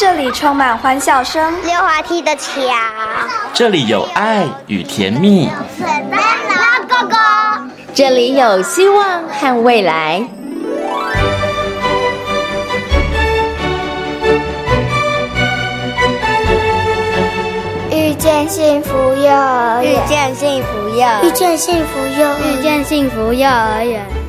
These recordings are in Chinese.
这里充满欢笑声，溜滑梯的桥，这里有爱与甜蜜，水灯笼哥哥，这里有希望和未来。遇见幸福幼儿园，遇见幸福幼儿，遇见幸福幼儿，遇见幸福幼儿园。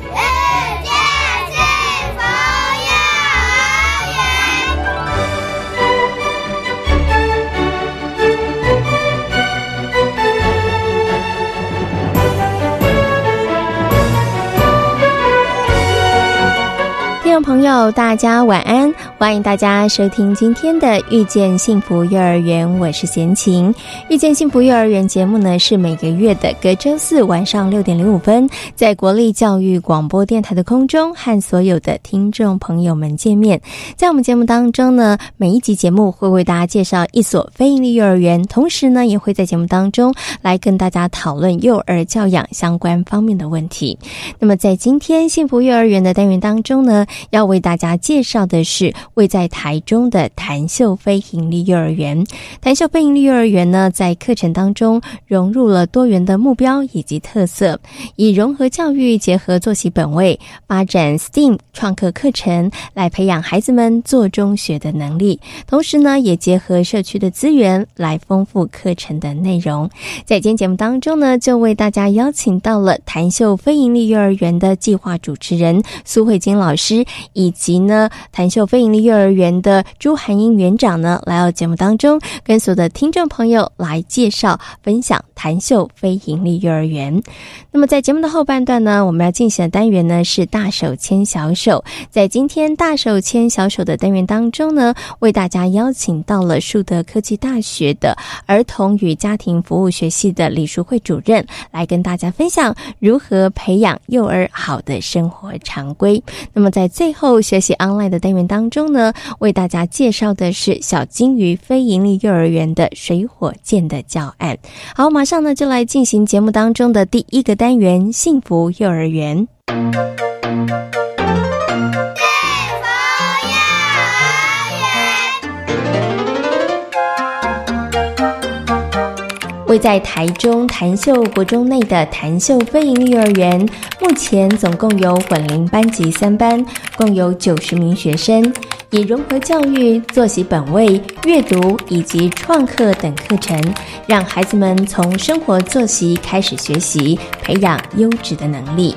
众朋友，大家晚安！欢迎大家收听今天的《遇见幸福幼儿园》，我是贤琴。《遇见幸福幼儿园》节目呢，是每个月的隔周四晚上六点零五分，在国立教育广播电台的空中和所有的听众朋友们见面。在我们节目当中呢，每一集节目会为大家介绍一所非营利幼儿园，同时呢，也会在节目当中来跟大家讨论幼儿教养相关方面的问题。那么，在今天幸福幼儿园的单元当中呢，要为大家介绍的是位在台中的谭秀飞盈利幼儿园。谭秀飞盈利幼儿园呢，在课程当中融入了多元的目标以及特色，以融合教育结合作息本位，发展 STEAM 创客课程，来培养孩子们做中学的能力。同时呢，也结合社区的资源来丰富课程的内容。在今天节目当中呢，就为大家邀请到了谭秀飞盈利幼儿园的计划主持人苏慧晶老师。以及呢，谭秀飞盈利幼儿园的朱涵英园长呢，来到节目当中，跟所有的听众朋友来介绍、分享谭秀非盈利幼儿园。那么，在节目的后半段呢，我们要进行的单元呢是“大手牵小手”。在今天“大手牵小手”的单元当中呢，为大家邀请到了树德科技大学的儿童与家庭服务学系的李淑慧主任，来跟大家分享如何培养幼儿好的生活常规。那么，在最后。学习 online 的单元当中呢，为大家介绍的是小金鱼非盈利幼儿园的水火箭的教案。好，马上呢就来进行节目当中的第一个单元——幸福幼儿园。位在台中潭秀国中内的潭秀飞营幼儿园，目前总共有混龄班级三班，共有九十名学生，以融合教育、作息本位、阅读以及创客等课程，让孩子们从生活作息开始学习，培养优质的能力。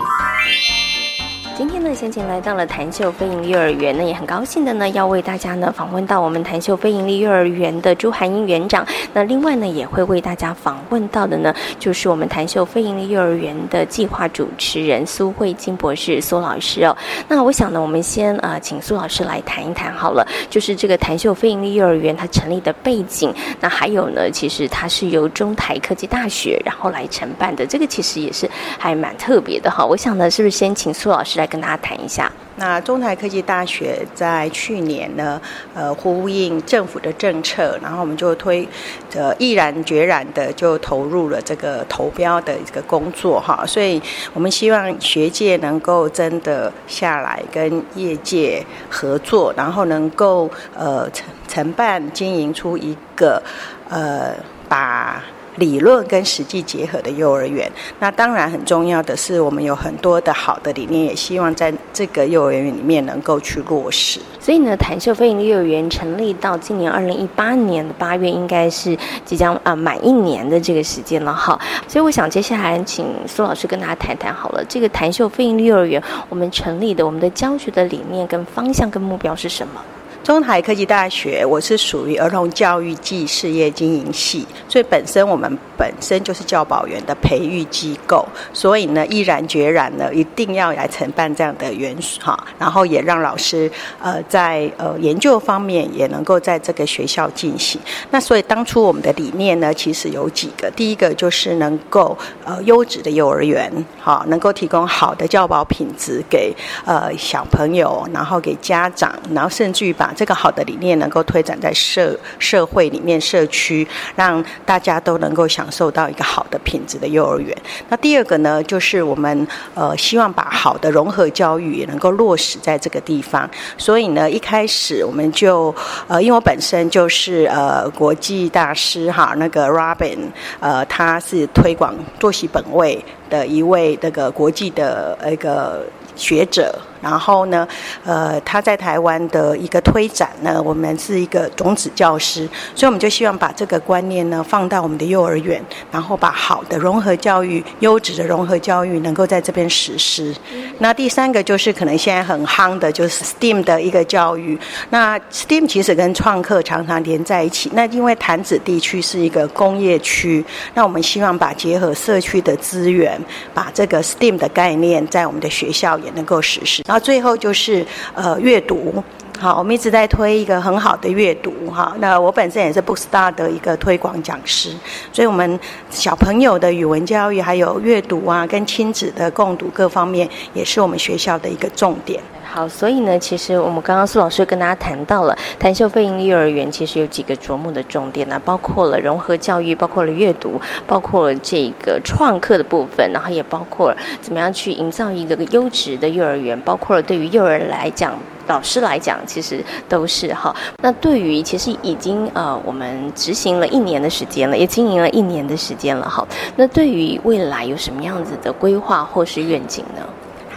今天呢，先前来到了谭秀飞盈利幼儿园，那也很高兴的呢，要为大家呢访问到我们谭秀飞盈利幼儿园的朱涵英园长。那另外呢，也会为大家访问到的呢，就是我们谭秀飞盈利幼儿园的计划主持人苏慧金博士苏老师哦。那我想呢，我们先呃，请苏老师来谈一谈好了，就是这个谭秀飞盈利幼儿园它成立的背景，那还有呢，其实它是由中台科技大学然后来承办的，这个其实也是还蛮特别的哈。我想呢，是不是先请苏老师来？跟大家谈一下。那中台科技大学在去年呢，呃，呼应政府的政策，然后我们就推，呃，毅然决然的就投入了这个投标的一个工作哈。所以我们希望学界能够真的下来跟业界合作，然后能够呃承承办经营出一个呃把。理论跟实际结合的幼儿园，那当然很重要的是，我们有很多的好的理念，也希望在这个幼儿园里面能够去落实。所以呢，谭秀飞营幼儿园成立到今年二零一八年的八月，应该是即将啊满一年的这个时间了哈。所以我想接下来请苏老师跟大家谈谈好了，这个谭秀飞营幼儿园我们成立的，我们的教学的理念跟方向跟目标是什么？中台科技大学，我是属于儿童教育暨事业经营系，所以本身我们本身就是教保员的培育机构，所以呢，毅然决然呢，一定要来承办这样的园哈，然后也让老师呃在呃研究方面也能够在这个学校进行。那所以当初我们的理念呢，其实有几个，第一个就是能够呃优质的幼儿园，好，能够提供好的教保品质给呃小朋友，然后给家长，然后甚至于把这个好的理念能够推展在社社会里面、社区，让大家都能够享受到一个好的品质的幼儿园。那第二个呢，就是我们呃希望把好的融合教育也能够落实在这个地方。所以呢，一开始我们就呃，因为我本身就是呃国际大师哈，那个 Robin 呃，他是推广作息本位的一位那个国际的一个学者。然后呢，呃，他在台湾的一个推展呢，我们是一个种子教师，所以我们就希望把这个观念呢放到我们的幼儿园，然后把好的融合教育、优质的融合教育能够在这边实施。那第三个就是可能现在很夯的，就是 STEAM 的一个教育。那 STEAM 其实跟创客常常连在一起。那因为潭子地区是一个工业区，那我们希望把结合社区的资源，把这个 STEAM 的概念在我们的学校也能够实施。然后最后就是呃阅读，好，我们一直在推一个很好的阅读哈。那我本身也是 Bookstar 的一个推广讲师，所以我们小朋友的语文教育还有阅读啊，跟亲子的共读各方面，也是我们学校的一个重点。好，所以呢，其实我们刚刚苏老师跟大家谈到了谈秀飞鹰幼儿园，其实有几个琢磨的重点呢，包括了融合教育，包括了阅读，包括了这个创客的部分，然后也包括了怎么样去营造一个优质的幼儿园，包括了对于幼儿来讲，老师来讲，其实都是哈。那对于其实已经呃，我们执行了一年的时间了，也经营了一年的时间了哈。那对于未来有什么样子的规划或是愿景呢？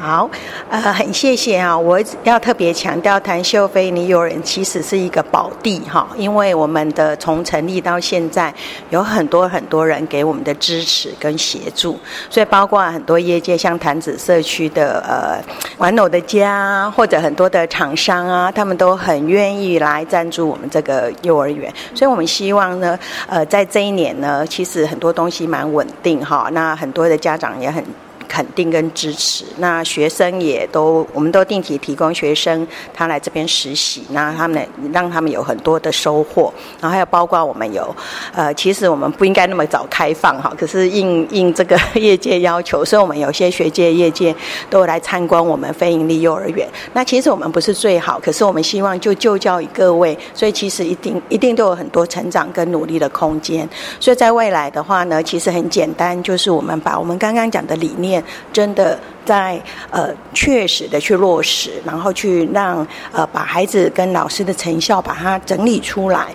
好，呃，很谢谢啊！我要特别强调，谭秀飞你幼儿园其实是一个宝地哈，因为我们的从成立到现在，有很多很多人给我们的支持跟协助，所以包括很多业界，像潭子社区的呃玩偶的家，或者很多的厂商啊，他们都很愿意来赞助我们这个幼儿园，所以我们希望呢，呃，在这一年呢，其实很多东西蛮稳定哈，那很多的家长也很。肯定跟支持，那学生也都，我们都定期提供学生他来这边实习，那他们让他们有很多的收获，然后还有包括我们有，呃，其实我们不应该那么早开放哈，可是应应这个业界要求，所以我们有些学界业界都来参观我们非营利幼儿园。那其实我们不是最好，可是我们希望就就教于各位，所以其实一定一定都有很多成长跟努力的空间。所以在未来的话呢，其实很简单，就是我们把我们刚刚讲的理念。真的在呃确实的去落实，然后去让呃把孩子跟老师的成效把它整理出来，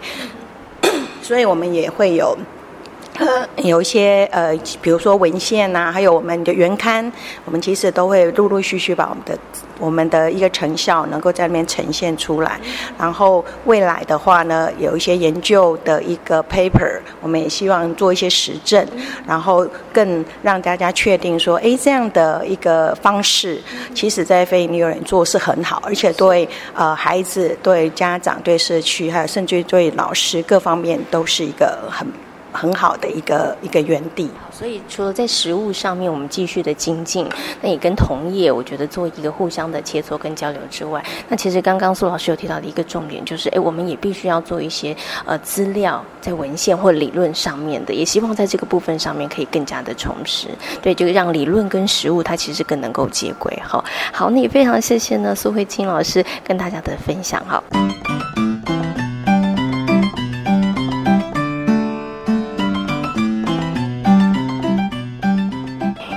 所以我们也会有。有一些呃，比如说文献呐，还有我们的原刊，我们其实都会陆陆续续把我们的我们的一个成效能够在那边呈现出来。然后未来的话呢，有一些研究的一个 paper，我们也希望做一些实证，然后更让大家确定说，哎，这样的一个方式，其实在非营利幼儿园做是很好，而且对呃孩子、对家长、对社区，还有甚至对老师各方面都是一个很。很好的一个一个园地，所以除了在食物上面我们继续的精进，那也跟同业我觉得做一个互相的切磋跟交流之外，那其实刚刚苏老师有提到的一个重点就是，哎，我们也必须要做一些呃资料在文献或理论上面的，也希望在这个部分上面可以更加的充实，对，就让理论跟实物它其实更能够接轨。哈，好，那也非常谢谢呢苏慧清老师跟大家的分享。哈。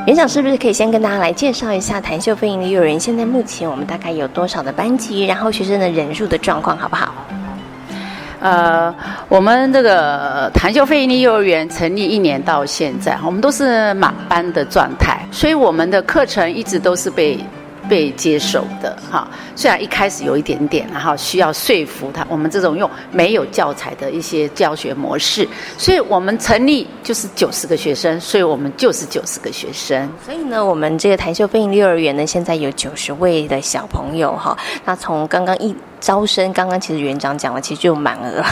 园长是不是可以先跟大家来介绍一下谭秀飞营的幼儿园？现在目前我们大概有多少的班级？然后学生的人数的状况好不好？呃，我们这个谭秀飞营的幼儿园成立一年到现在，我们都是满班的状态，所以我们的课程一直都是被。被接受的哈，虽然一开始有一点点，然后需要说服他，我们这种用没有教材的一些教学模式，所以我们成立就是九十个学生，所以我们就是九十个学生。所以呢，我们这个台秀飞鹰幼儿园呢，现在有九十位的小朋友哈。那从刚刚一。招生刚刚其实园长讲了，其实就满额，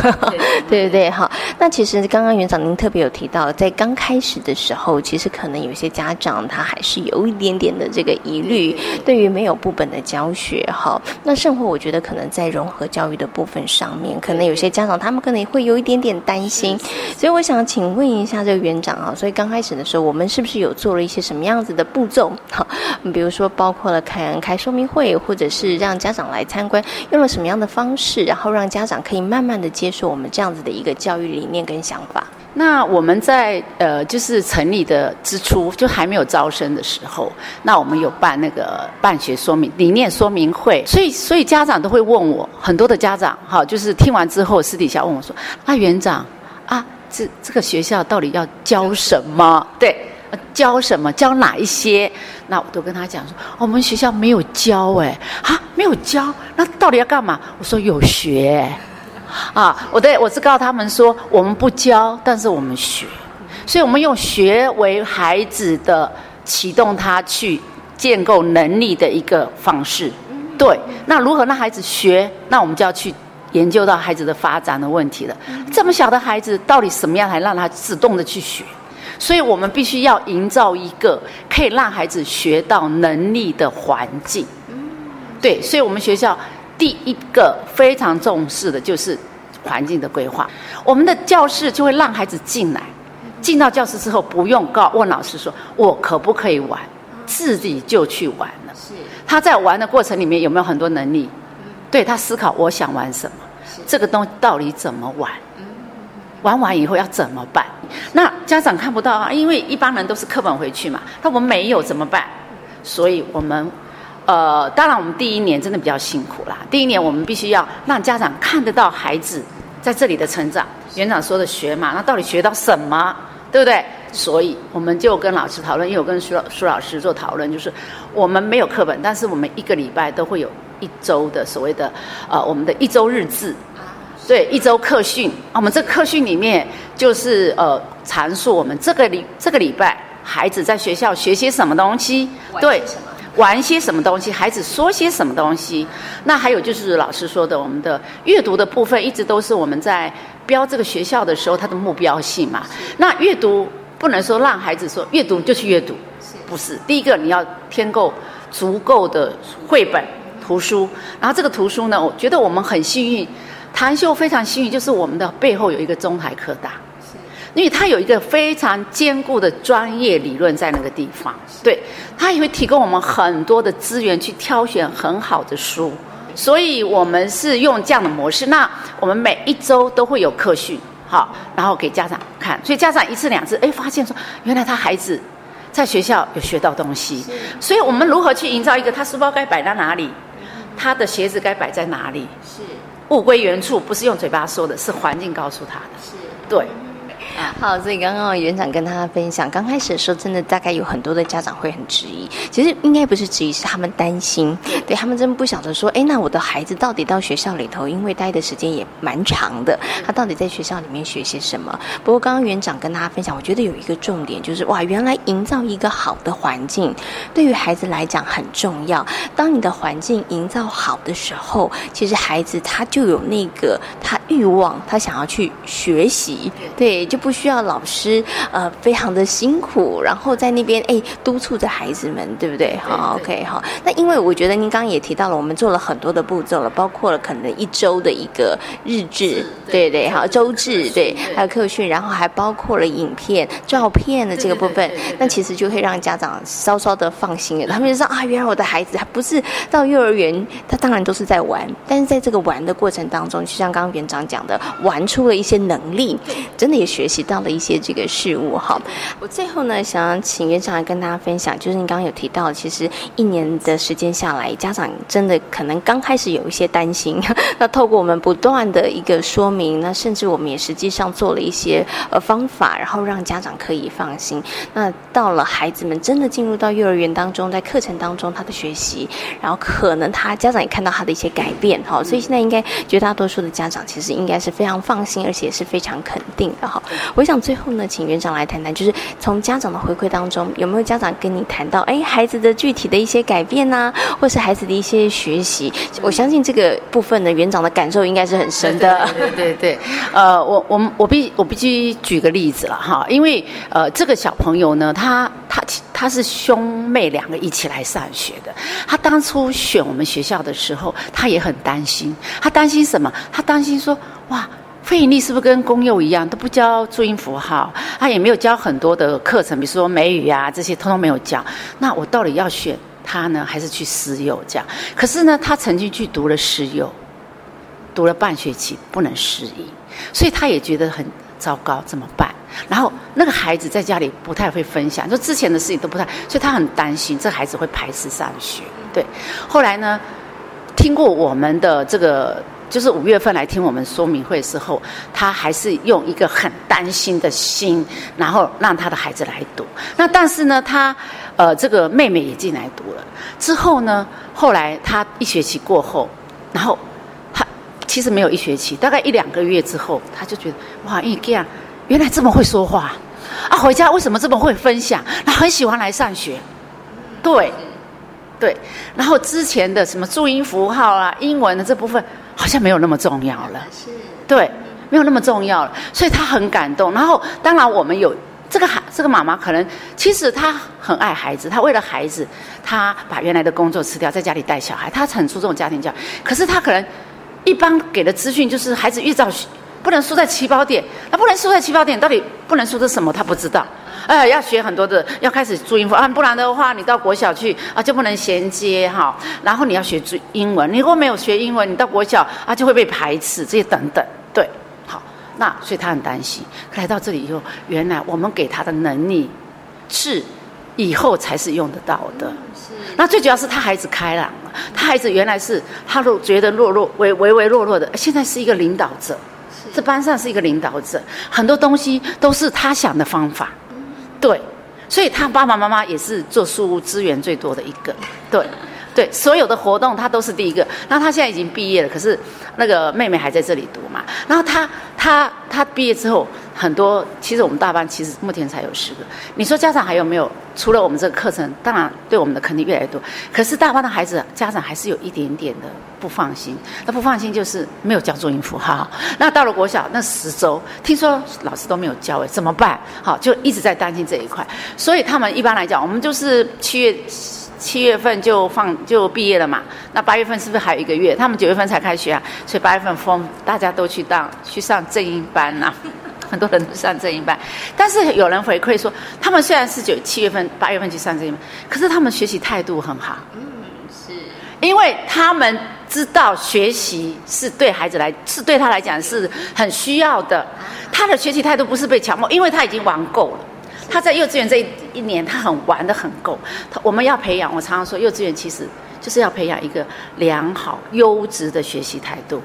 对 对对，哈。那其实刚刚园长您特别有提到，在刚开始的时候，其实可能有些家长他还是有一点点的这个疑虑，对没有部本的教学哈，那生活我觉得可能在融合教育的部分上面，可能有些家长他们可能会有一点点担心，所以我想请问一下这个园长啊，所以刚开始的时候，我们是不是有做了一些什么样子的步骤？哈，比如说包括了开开说明会，或者是让家长来参观，用了什么样的方式，然后让家长可以慢慢的接受我们这样子的一个教育理念跟想法。那我们在呃，就是成立的之初，就还没有招生的时候，那我们有办那个办学说明理念说明会，所以所以家长都会问我，很多的家长哈，就是听完之后私底下问我说：“啊，园长啊，这这个学校到底要教什么？对，教什么？教哪一些？”那我都跟他讲说：“我们学校没有教，哎，啊，没有教，那到底要干嘛？”我说：“有学。”啊，我对我是告诉他们说，我们不教，但是我们学，所以我们用学为孩子的启动他去建构能力的一个方式。对，那如何让孩子学？那我们就要去研究到孩子的发展的问题了。这么小的孩子，到底什么样才让他自动的去学？所以我们必须要营造一个可以让孩子学到能力的环境。对，所以我们学校。第一个非常重视的就是环境的规划。我们的教室就会让孩子进来，进到教室之后不用告问老师说我可不可以玩，自己就去玩了。是他在玩的过程里面有没有很多能力？对他思考我想玩什么，这个东西到底怎么玩？玩完以后要怎么办？那家长看不到啊，因为一般人都是课本回去嘛。那我们没有怎么办？所以我们。呃，当然，我们第一年真的比较辛苦啦。第一年我们必须要让家长看得到孩子在这里的成长。园长说的学嘛，那到底学到什么，对不对？所以我们就跟老师讨论，因为我跟苏老苏老师做讨论，就是我们没有课本，但是我们一个礼拜都会有一周的所谓的呃，我们的一周日志，对，一周课训。我们这课训里面就是呃，阐述我们这个礼这个礼拜孩子在学校学些什么东西，对。玩些什么东西，孩子说些什么东西，那还有就是老师说的，我们的阅读的部分一直都是我们在标这个学校的时候它的目标性嘛。那阅读不能说让孩子说阅读就去阅读，不是。第一个你要添够足够的绘本图书，然后这个图书呢，我觉得我们很幸运，谭秀非常幸运，就是我们的背后有一个中台科大。因为他有一个非常坚固的专业理论在那个地方，对他也会提供我们很多的资源去挑选很好的书，所以我们是用这样的模式。那我们每一周都会有课训，好，然后给家长看，所以家长一次两次，哎，发现说原来他孩子在学校有学到东西，所以我们如何去营造一个他书包该摆在哪里，他的鞋子该摆在哪里，是。物归原处，不是用嘴巴说的，是环境告诉他的，是。对。好，所以刚刚园长跟他分享，刚开始的时候，真的大概有很多的家长会很质疑。其实应该不是质疑，是他们担心，对他们真不晓得说，哎，那我的孩子到底到学校里头，因为待的时间也蛮长的，他到底在学校里面学些什么？不过刚刚园长跟大家分享，我觉得有一个重点就是，哇，原来营造一个好的环境，对于孩子来讲很重要。当你的环境营造好的时候，其实孩子他就有那个他欲望，他想要去学习，对，就。不需要老师呃非常的辛苦，然后在那边哎督促着孩子们，对不对？好，OK，好。那因为我觉得您刚刚也提到了，我们做了很多的步骤了，包括了可能一周的一个日志，对对，好，周志，对，还有课训，然后还包括了影片、照片的这个部分。那其实就可以让家长稍稍的放心了，他们就说啊，原来我的孩子还不是到幼儿园，他当然都是在玩，但是在这个玩的过程当中，就像刚刚园长讲的，玩出了一些能力，真的也学习。提到的一些这个事物哈，我最后呢，想要请园长来跟大家分享，就是你刚刚有提到，其实一年的时间下来，家长真的可能刚开始有一些担心，那透过我们不断的一个说明，那甚至我们也实际上做了一些呃方法，然后让家长可以放心。那到了孩子们真的进入到幼儿园当中，在课程当中他的学习，然后可能他家长也看到他的一些改变哈，所以现在应该绝大多数的家长其实应该是非常放心，而且是非常肯定的哈。我想最后呢，请园长来谈谈，就是从家长的回馈当中，有没有家长跟你谈到，哎，孩子的具体的一些改变呐，或是孩子的一些学习？我相信这个部分呢，园长的感受应该是很深的。对对对，呃，我我们我必我必须举个例子了哈，因为呃，这个小朋友呢，他他他他是兄妹两个一起来上学的。他当初选我们学校的时候，他也很担心。他担心什么？他担心说：哇，费盈利是不是跟公幼一样，都不教注音符号？他也没有教很多的课程，比如说美语啊这些，通通没有教。那我到底要选他呢，还是去私幼这样？可是呢，他曾经去读了私幼，读了半学期，不能适应，所以他也觉得很糟糕，怎么办？然后那个孩子在家里不太会分享，就之前的事情都不太，所以他很担心这孩子会排斥上学。对，后来呢，听过我们的这个，就是五月份来听我们说明会的时候，他还是用一个很担心的心，然后让他的孩子来读。那但是呢，他呃这个妹妹也进来读了。之后呢，后来他一学期过后，然后他其实没有一学期，大概一两个月之后，他就觉得哇，因为这样。原来这么会说话，啊！回家为什么这么会分享？他很喜欢来上学，对，对。然后之前的什么注音符号啊、英文的这部分，好像没有那么重要了，是，对，没有那么重要了。所以他很感动。然后，当然我们有这个孩，这个妈妈可能其实她很爱孩子，她为了孩子，她把原来的工作辞掉，在家里带小孩。她很注重家庭教育，可是她可能一般给的资讯就是孩子越早。不能输在起跑点，那不能输在起跑点，到底不能输的什么？她不知道。哎，要学很多的，要开始注音符啊，不然的话，你到国小去啊就不能衔接哈。然后你要学注英文，你如果没有学英文，你到国小啊就会被排斥，这些等等。对，好，那所以他很担心。来到这里以后，原来我们给他的能力是以后才是用得到的。是。那最主要是他孩子开朗了，他孩子原来是他都觉得弱弱、唯唯唯弱弱的，现在是一个领导者。这班上是一个领导者，很多东西都是他想的方法，对，所以他爸爸妈妈也是做书屋资源最多的一个，对，对，所有的活动他都是第一个。然后他现在已经毕业了，可是那个妹妹还在这里读嘛，然后他他他毕业之后。很多，其实我们大班其实目前才有十个。你说家长还有没有？除了我们这个课程，当然对我们的肯定越来越多。可是大班的孩子，家长还是有一点点的不放心。那不放心就是没有教注音符号。那到了国小那十周，听说老师都没有教，哎，怎么办？好，就一直在担心这一块。所以他们一般来讲，我们就是七月七月份就放就毕业了嘛。那八月份是不是还有一个月？他们九月份才开学啊，所以八月份封，大家都去当去上正音班呐。很多人都上正音班，但是有人回馈说，他们虽然是九七月份、八月份去上正音班，可是他们学习态度很好。嗯，是，因为他们知道学习是对孩子来，是对他来讲是很需要的。他的学习态度不是被强迫，因为他已经玩够了。他在幼稚园这一一年，他很玩的很够。他我们要培养，我常常说，幼稚园其实就是要培养一个良好、优质的学习态度。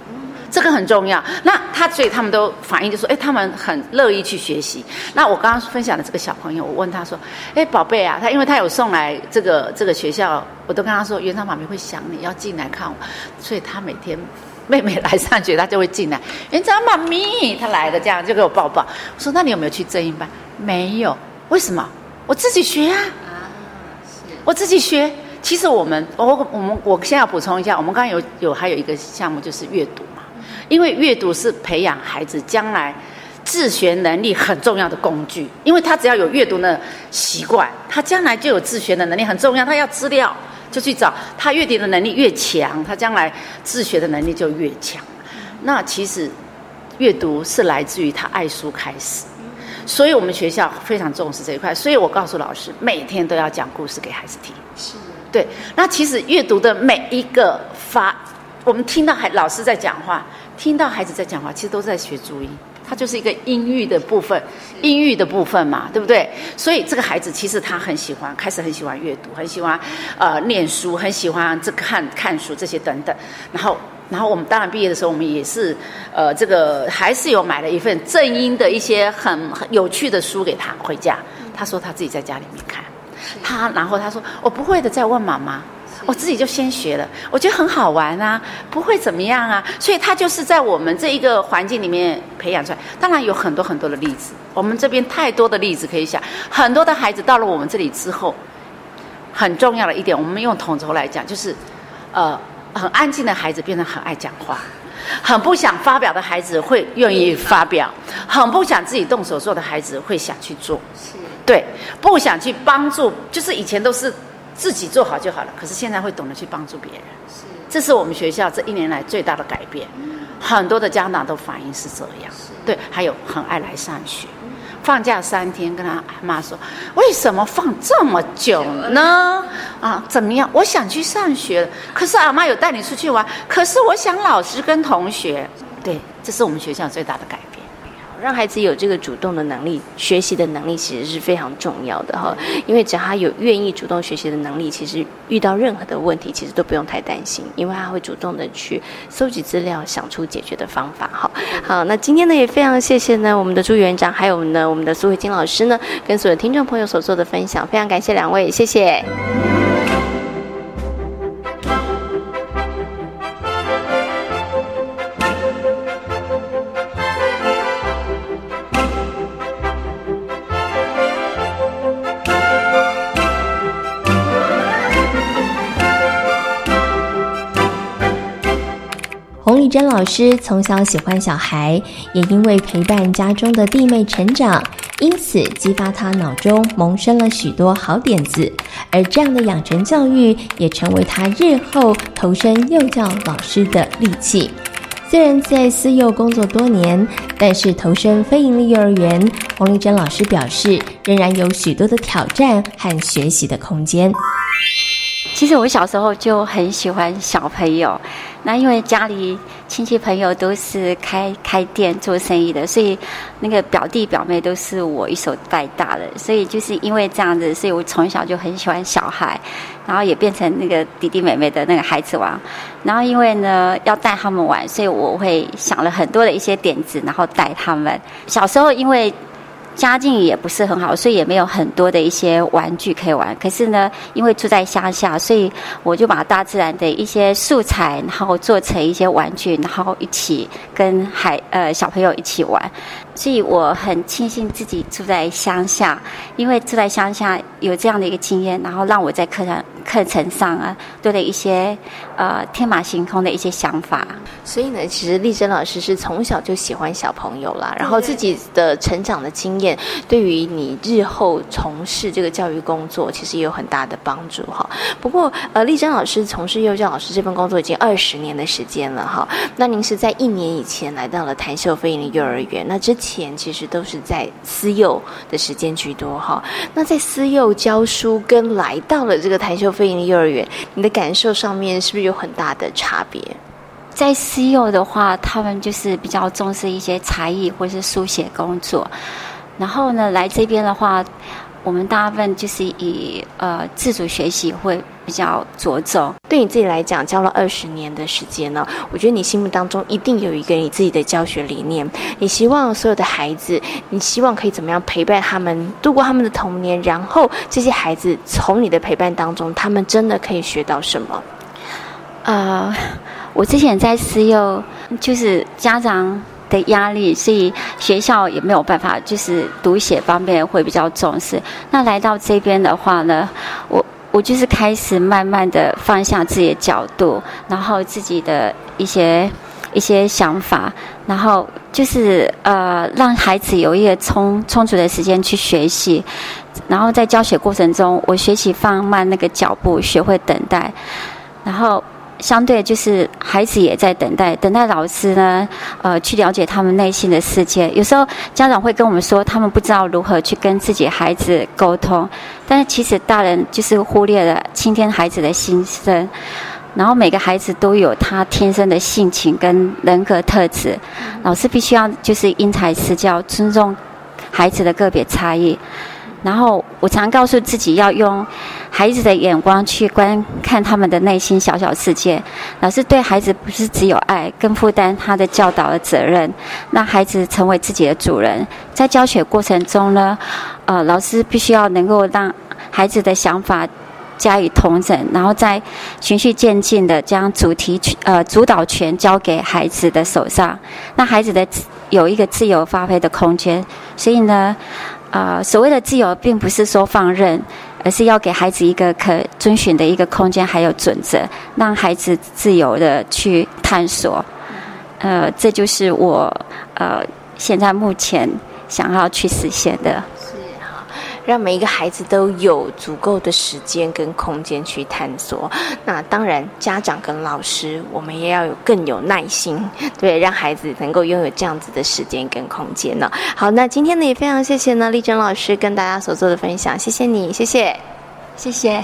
这个很重要。那他所以他们都反映就说，哎，他们很乐意去学习。那我刚刚分享的这个小朋友，我问他说，哎，宝贝啊，他因为他有送来这个这个学校，我都跟他说，园长妈咪会想你要进来看我，所以他每天妹妹来上学，他就会进来。园长妈咪，他来了这样就给我抱抱。我说，那你有没有去正音班？没有，为什么？我自己学啊。啊，是。我自己学。其实我们，我我们我现在要补充一下，我们刚刚有有还有一个项目就是阅读嘛。因为阅读是培养孩子将来自学能力很重要的工具，因为他只要有阅读的习惯，他将来就有自学的能力，很重要。他要资料就去找，他阅读的能力越强，他将来自学的能力就越强。那其实阅读是来自于他爱书开始，所以我们学校非常重视这一块。所以我告诉老师，每天都要讲故事给孩子听。是，对。那其实阅读的每一个发，我们听到孩老师在讲话。听到孩子在讲话，其实都在学注音，它就是一个音域的部分，音域的部分嘛，对不对？所以这个孩子其实他很喜欢，开始很喜欢阅读，很喜欢呃念书，很喜欢这看看书这些等等。然后，然后我们当然毕业的时候，我们也是呃这个还是有买了一份正音的一些很很有趣的书给他回家。他说他自己在家里面看，他然后他说我不会的，再问妈妈。我自己就先学了，我觉得很好玩啊，不会怎么样啊，所以他就是在我们这一个环境里面培养出来。当然有很多很多的例子，我们这边太多的例子可以想。很多的孩子到了我们这里之后，很重要的一点，我们用统筹来讲，就是呃，很安静的孩子变得很爱讲话，很不想发表的孩子会愿意发表，很不想自己动手做的孩子会想去做。是。对，不想去帮助，就是以前都是自己做好就好了，可是现在会懂得去帮助别人。是，这是我们学校这一年来最大的改变。很多的家长都反映是这样。对，还有很爱来上学。放假三天，跟他阿妈说：“为什么放这么久呢？啊，怎么样？我想去上学，可是阿妈有带你出去玩。可是我想老师跟同学，对，这是我们学校最大的改变。”让孩子有这个主动的能力，学习的能力其实是非常重要的哈。因为只要他有愿意主动学习的能力，其实遇到任何的问题，其实都不用太担心，因为他会主动的去搜集资料，想出解决的方法哈。好，那今天呢也非常谢谢呢我们的朱园长，还有呢我们的苏慧金老师呢，跟所有听众朋友所做的分享，非常感谢两位，谢谢。丽珍老师从小喜欢小孩，也因为陪伴家中的弟妹成长，因此激发他脑中萌生了许多好点子。而这样的养成教育，也成为他日后投身幼教老师的利器。虽然在私幼工作多年，但是投身非营利幼儿园，洪丽珍老师表示，仍然有许多的挑战和学习的空间。其实我小时候就很喜欢小朋友，那因为家里亲戚朋友都是开开店做生意的，所以那个表弟表妹都是我一手带大的，所以就是因为这样子，所以我从小就很喜欢小孩，然后也变成那个弟弟妹妹的那个孩子王。然后因为呢要带他们玩，所以我会想了很多的一些点子，然后带他们。小时候因为。家境也不是很好，所以也没有很多的一些玩具可以玩。可是呢，因为住在乡下，所以我就把大自然的一些素材，然后做成一些玩具，然后一起跟孩呃小朋友一起玩。所以我很庆幸自己住在乡下，因为住在乡下有这样的一个经验，然后让我在课堂。课程上啊，多了一些呃天马行空的一些想法。所以呢，其实丽珍老师是从小就喜欢小朋友啦，然后自己的成长的经验，对于你日后从事这个教育工作，其实也有很大的帮助哈。不过呃，丽珍老师从事幼教老师这份工作已经二十年的时间了哈。那您是在一年以前来到了谭秀飞鹰的幼儿园，那之前其实都是在私幼的时间居多哈。那在私幼教书跟来到了这个台秀。飞营幼儿园，你的感受上面是不是有很大的差别？在私幼的话，他们就是比较重视一些才艺或是书写工作，然后呢，来这边的话。我们大部分就是以呃自主学习会比较着重。对你自己来讲，教了二十年的时间呢，我觉得你心目当中一定有一个你自己的教学理念。你希望所有的孩子，你希望可以怎么样陪伴他们度过他们的童年？然后这些孩子从你的陪伴当中，他们真的可以学到什么？呃，我之前在私幼，就是家长。的压力，所以学校也没有办法，就是读写方面会比较重视。那来到这边的话呢，我我就是开始慢慢的放下自己的角度，然后自己的一些一些想法，然后就是呃让孩子有一个充充足的时间去学习，然后在教学过程中，我学习放慢那个脚步，学会等待，然后。相对就是孩子也在等待，等待老师呢，呃，去了解他们内心的世界。有时候家长会跟我们说，他们不知道如何去跟自己孩子沟通，但是其实大人就是忽略了倾听孩子的心声。然后每个孩子都有他天生的性情跟人格特质，老师必须要就是因材施教，尊重孩子的个别差异。然后我常告诉自己要用孩子的眼光去观看他们的内心小小世界。老师对孩子不是只有爱，更负担他的教导的责任，让孩子成为自己的主人。在教学过程中呢，呃，老师必须要能够让孩子的想法加以同整，然后再循序渐进的将主题呃主导权交给孩子的手上，让孩子的有一个自由发挥的空间。所以呢。啊，所谓的自由，并不是说放任，而是要给孩子一个可遵循的一个空间，还有准则，让孩子自由的去探索。呃，这就是我呃现在目前想要去实现的。让每一个孩子都有足够的时间跟空间去探索。那当然，家长跟老师，我们也要有更有耐心，对，让孩子能够拥有这样子的时间跟空间呢。好，那今天呢，也非常谢谢呢，丽珍老师跟大家所做的分享，谢谢你，谢谢，谢谢。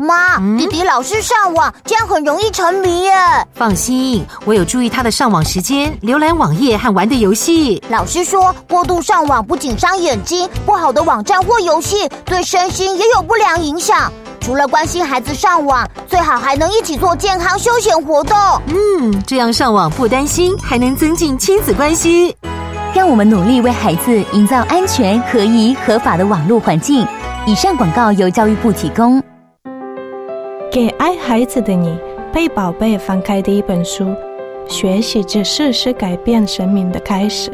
妈，弟弟老是上网，这样很容易沉迷耶。放心，我有注意他的上网时间、浏览网页和玩的游戏。老师说，过度上网不仅伤眼睛，不好的网站或游戏对身心也有不良影响。除了关心孩子上网，最好还能一起做健康休闲活动。嗯，这样上网不担心，还能增进亲子关系。让我们努力为孩子营造安全、合宜、合法的网络环境。以上广告由教育部提供。给爱孩子的你，被宝贝翻开的一本书。学习知识是改变生命的开始。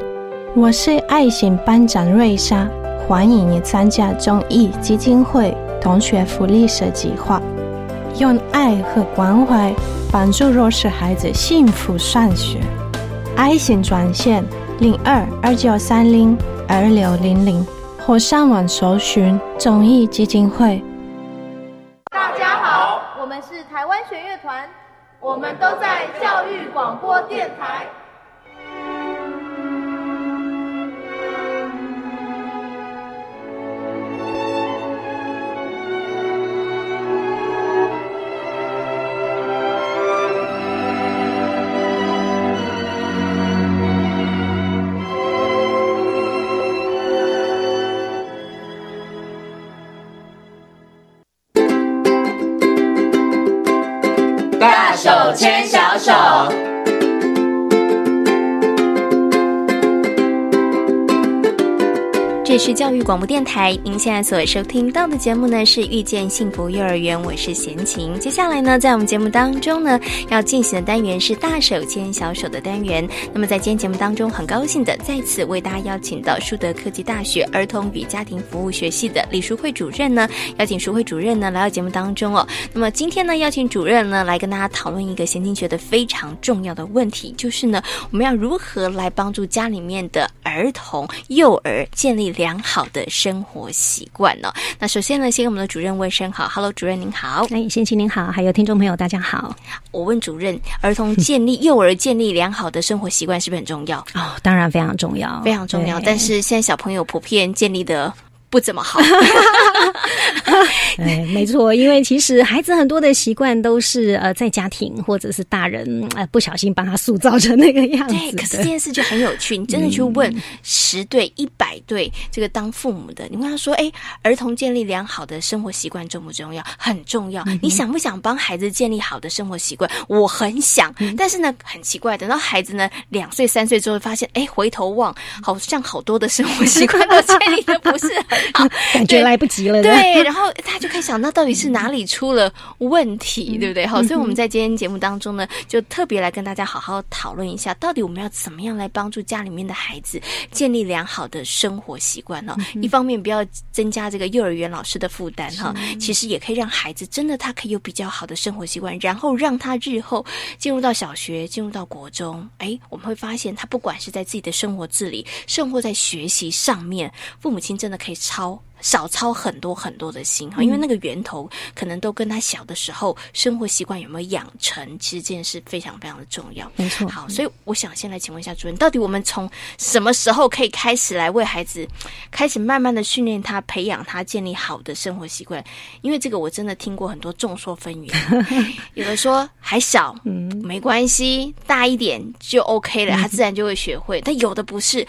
我是爱心班长瑞莎，欢迎你参加中义基金会同学福利社计划，用爱和关怀帮助弱势孩子幸福上学。爱心专线零二二九三零二六零零，或上网搜寻中义基金会。台湾弦乐团，我们都在教育广播电台。这是教育广播电台，您现在所收听到的节目呢是遇见幸福幼儿园，我是贤琴。接下来呢，在我们节目当中呢，要进行的单元是大手牵小手的单元。那么在今天节目当中，很高兴的再次为大家邀请到树德科技大学儿童与家庭服务学系的李淑慧主任呢，邀请淑慧主任呢来到节目当中哦。那么今天呢，邀请主任呢来跟大家讨论一个贤琴觉得非常重要的问题，就是呢，我们要如何来帮助家里面的儿童、幼儿建立良。好的生活习惯呢？那首先呢，先跟我们的主任问声好，Hello，主任您好，哎，先请您好，还有听众朋友大家好。我问主任，儿童建立、幼儿建立良好的生活习惯是不是很重要？哦，当然非常重要，非常重要。但是现在小朋友普遍建立的。不怎么好，哎，没错，因为其实孩子很多的习惯都是呃在家庭或者是大人呃不小心帮他塑造成那个样子。对，可是这件事就很有趣，你真的去问十对、一百对这个当父母的，你问他说：“哎，儿童建立良好的生活习惯重不重要？很重要。你想不想帮孩子建立好的生活习惯？我很想，但是呢，很奇怪，等到孩子呢两岁、三岁之后，发现哎，回头望，好像好多的生活习惯都 建立的不是。” 感觉来不及了。对，然后他就开始想，那到底是哪里出了问题，对不对？好，所以我们在今天节目当中呢，就特别来跟大家好好讨论一下，到底我们要怎么样来帮助家里面的孩子建立良好的生活习惯呢？一方面不要增加这个幼儿园老师的负担哈，其实也可以让孩子真的他可以有比较好的生活习惯，然后让他日后进入到小学、进入到国中，哎，我们会发现他不管是在自己的生活自理，甚或在学习上面，父母亲真的可以超。少操很多很多的心哈，因为那个源头可能都跟他小的时候生活习惯有没有养成，其实这件事非常非常的重要。没错，好，所以我想先来请问一下主任，到底我们从什么时候可以开始来为孩子开始慢慢的训练他、培养他、建立好的生活习惯？因为这个我真的听过很多众说纷纭，有的说还小，嗯，没关系，大一点就 OK 了，他自然就会学会。但有的不是。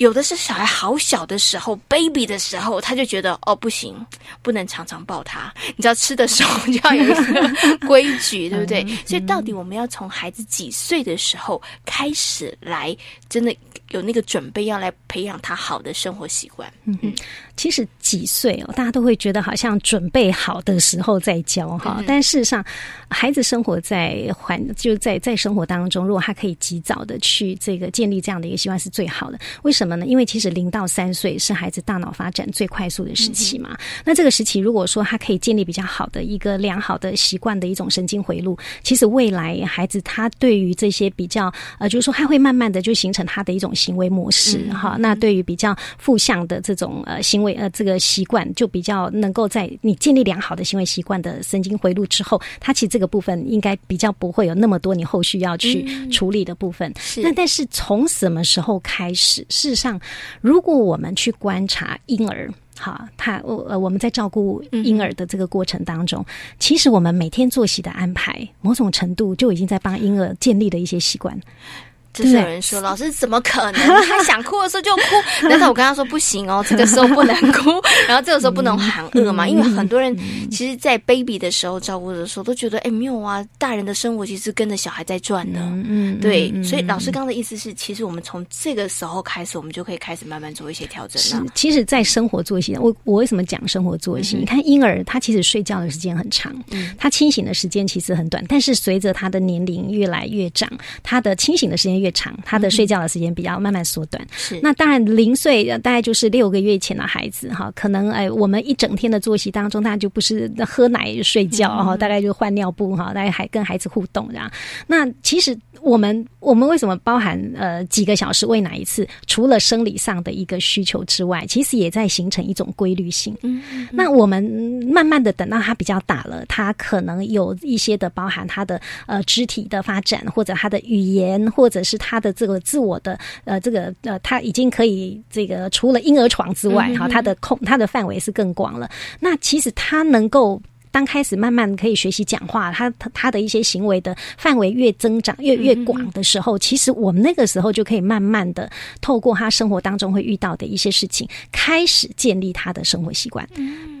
有的是小孩好小的时候，baby 的时候，他就觉得哦不行，不能常常抱他。你知道吃的时候就要有一个规矩，对不对？所以到底我们要从孩子几岁的时候开始来，真的有那个准备，要来培养他好的生活习惯？嗯嗯，其实几岁哦，大家都会觉得好像准备好的时候再教哈，但事实上，孩子生活在环就在在生活当中，如果他可以及早的去这个建立这样的一个习惯，是最好的。为什么？因为其实零到三岁是孩子大脑发展最快速的时期嘛。那这个时期，如果说他可以建立比较好的一个良好的习惯的一种神经回路，其实未来孩子他对于这些比较呃，就是说他会慢慢的就形成他的一种行为模式哈。那对于比较负向的这种呃行为呃这个习惯，就比较能够在你建立良好的行为习惯的神经回路之后，他其实这个部分应该比较不会有那么多你后续要去处理的部分。那但是从什么时候开始？是上，如果我们去观察婴儿，哈，他我呃，我们在照顾婴儿的这个过程当中，其实我们每天作息的安排，某种程度就已经在帮婴儿建立了一些习惯。就是有人说，老师怎么可能？他想哭的时候就哭。但是我跟他说不行哦，这个时候不能哭，然后这个时候不能喊饿嘛。因为很多人其实，在 baby 的时候照顾的时候，都觉得哎没有啊，大人的生活其实跟着小孩在转呢。嗯，对。所以老师刚刚的意思是，其实我们从这个时候开始，我们就可以开始慢慢做一些调整了。其实，在生活作息，我我为什么讲生活作息？你看婴儿他其实睡觉的时间很长，他清醒的时间其实很短。但是随着他的年龄越来越长，他的清醒的时间越长，他的睡觉的时间比较慢慢缩短。是，那当然零岁大概就是六个月前的孩子哈，可能哎，我们一整天的作息当中，他就不是喝奶睡觉哈，大概就换尿布哈，大概还跟孩子互动这样。那其实。我们我们为什么包含呃几个小时喂奶一次？除了生理上的一个需求之外，其实也在形成一种规律性。嗯，那我们慢慢的等到他比较大了，他可能有一些的包含他的呃肢体的发展，或者他的语言，或者是他的这个自我的呃这个呃他已经可以这个除了婴儿床之外哈，他的空他的范围是更广了。那其实他能够。当开始慢慢可以学习讲话，他他他的一些行为的范围越增长越越广的时候，其实我们那个时候就可以慢慢的透过他生活当中会遇到的一些事情，开始建立他的生活习惯。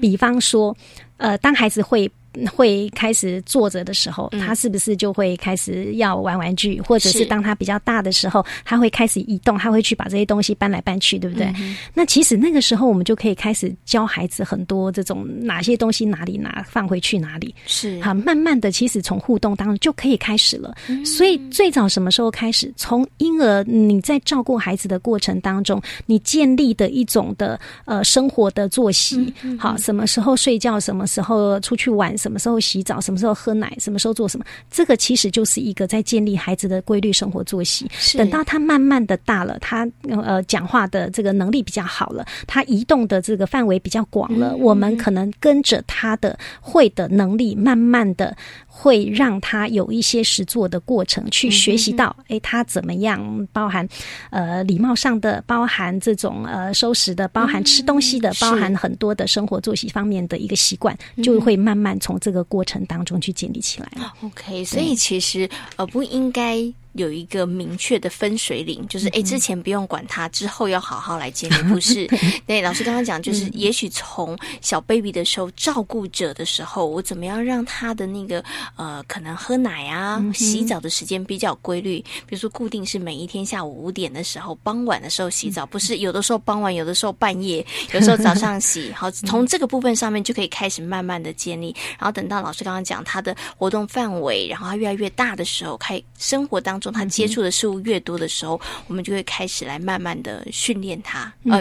比方说，呃，当孩子会。会开始坐着的时候，他是不是就会开始要玩玩具？或者是当他比较大的时候，他会开始移动，他会去把这些东西搬来搬去，对不对？那其实那个时候，我们就可以开始教孩子很多这种哪些东西哪里拿放回去哪里是好，慢慢的，其实从互动当中就可以开始了。所以最早什么时候开始？从婴儿你在照顾孩子的过程当中，你建立的一种的呃生活的作息，好，什么时候睡觉，什么时候出去玩。什么时候洗澡，什么时候喝奶，什么时候做什么，这个其实就是一个在建立孩子的规律生活作息。等到他慢慢的大了，他呃讲话的这个能力比较好了，他移动的这个范围比较广了，我们可能跟着他的会的能力，慢慢的。会让他有一些实做的过程，去学习到，哎，他怎么样？包含呃礼貌上的，包含这种呃收拾的，包含吃东西的，包含很多的生活作息方面的一个习惯，就会慢慢从这个过程当中去建立起来了。OK，所以其实呃不应该。有一个明确的分水岭，就是哎，之前不用管他，之后要好好来建立，不是？对，老师刚刚讲，就是也许从小 baby 的时候，照顾者的时候，我怎么样让他的那个呃，可能喝奶啊、洗澡的时间比较规律，比如说固定是每一天下午五点的时候，傍晚的时候洗澡，不是有的时候傍晚，有的时候半夜，有时候早上洗。好，从这个部分上面就可以开始慢慢的建立，然后等到老师刚刚讲他的活动范围，然后他越来越大的时候，开生活当。中，他接触的事物越多的时候，我们就会开始来慢慢的训练他，呃，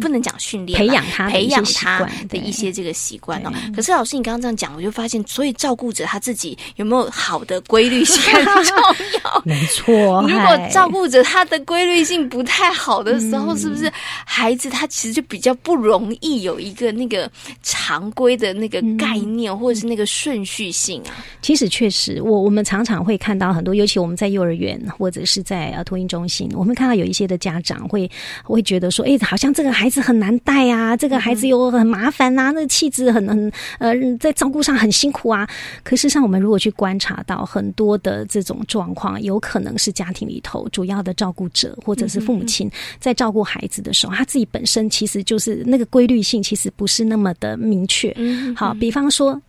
不能讲训练，培养他，培养他的一些这个习惯哦。可是老师，你刚刚这样讲，我就发现，所以照顾者他自己有没有好的规律性很重要。没错，如果照顾者他的规律性不太好的时候，是不是孩子他其实就比较不容易有一个那个常规的那个概念，或者是那个顺序性啊？其实确实，我我们常常会看到很多，尤其我们在幼儿园或者是在呃托婴中心，我们看到有一些的家长会会觉得说，哎，好像这个孩子很难带啊，这个孩子又很麻烦啊，那气质很很呃，在照顾上很辛苦啊。可事实上，我们如果去观察到很多的这种状况，有可能是家庭里头主要的照顾者或者是父母亲在照顾孩子的时候，他自己本身其实就是那个规律性其实不是那么的明确。好，比方说。